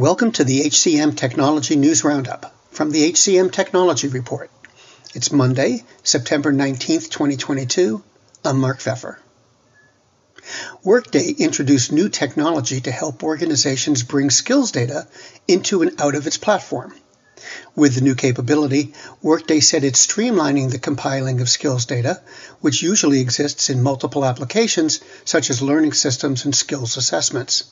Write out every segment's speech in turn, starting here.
Welcome to the HCM Technology News Roundup from the HCM Technology Report. It's Monday, September 19th, 2022. I'm Mark Feffer. Workday introduced new technology to help organizations bring skills data into and out of its platform. With the new capability, Workday said it's streamlining the compiling of skills data, which usually exists in multiple applications such as learning systems and skills assessments.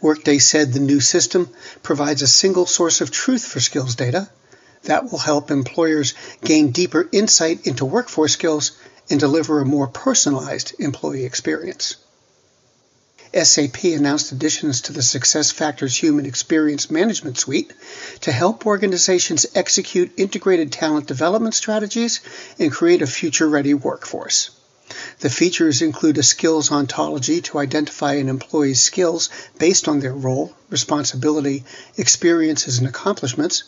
Workday said the new system provides a single source of truth for skills data that will help employers gain deeper insight into workforce skills and deliver a more personalized employee experience. SAP announced additions to the SuccessFactors Human Experience Management Suite to help organizations execute integrated talent development strategies and create a future ready workforce. The features include a skills ontology to identify an employee's skills based on their role, responsibility, experiences, and accomplishments,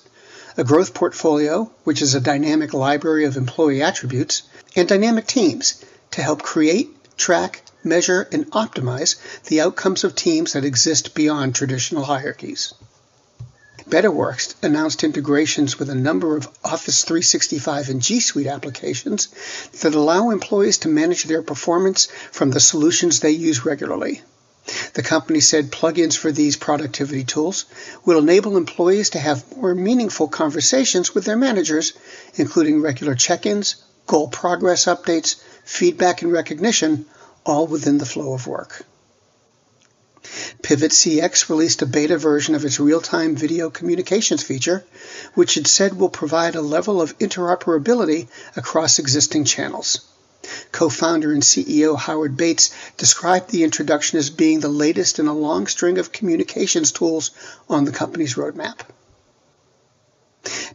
a growth portfolio, which is a dynamic library of employee attributes, and dynamic teams to help create, track, measure, and optimize the outcomes of teams that exist beyond traditional hierarchies. Betterworks announced integrations with a number of Office 365 and G Suite applications that allow employees to manage their performance from the solutions they use regularly. The company said plugins for these productivity tools will enable employees to have more meaningful conversations with their managers, including regular check ins, goal progress updates, feedback, and recognition, all within the flow of work. Pivot CX released a beta version of its real time video communications feature, which it said will provide a level of interoperability across existing channels. Co founder and CEO Howard Bates described the introduction as being the latest in a long string of communications tools on the company's roadmap.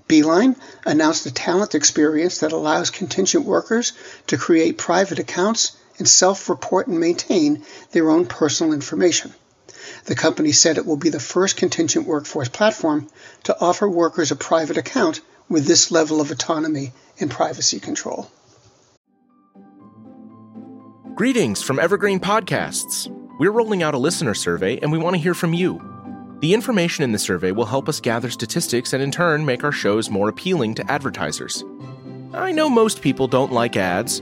Beeline announced a talent experience that allows contingent workers to create private accounts and self report and maintain their own personal information. The company said it will be the first contingent workforce platform to offer workers a private account with this level of autonomy and privacy control. Greetings from Evergreen Podcasts. We're rolling out a listener survey and we want to hear from you. The information in the survey will help us gather statistics and in turn make our shows more appealing to advertisers. I know most people don't like ads,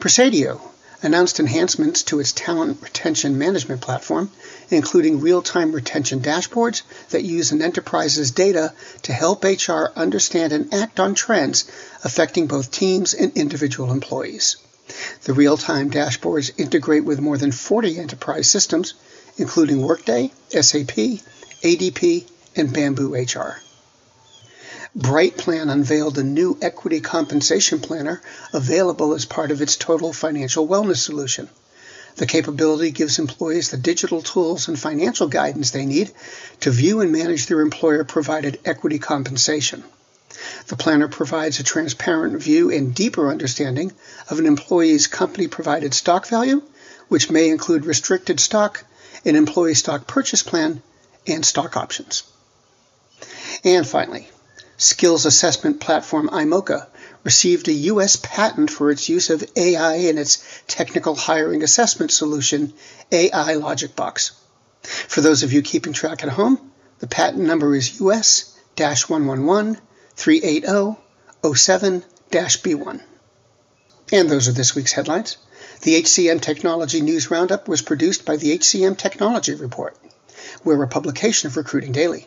Praisidio announced enhancements to its talent retention management platform, including real time retention dashboards that use an enterprise's data to help HR understand and act on trends affecting both teams and individual employees. The real time dashboards integrate with more than 40 enterprise systems, including Workday, SAP, ADP, and Bamboo HR. Brightplan unveiled a new equity compensation planner available as part of its total financial wellness solution. The capability gives employees the digital tools and financial guidance they need to view and manage their employer provided equity compensation. The planner provides a transparent view and deeper understanding of an employee's company provided stock value, which may include restricted stock, an employee stock purchase plan, and stock options. And finally, skills assessment platform iMocha received a U.S. patent for its use of AI in its technical hiring assessment solution, AI Logic Box. For those of you keeping track at home, the patent number is US 111 380 07 B1. And those are this week's headlines. The HCM Technology News Roundup was produced by the HCM Technology Report. We're a publication of Recruiting Daily.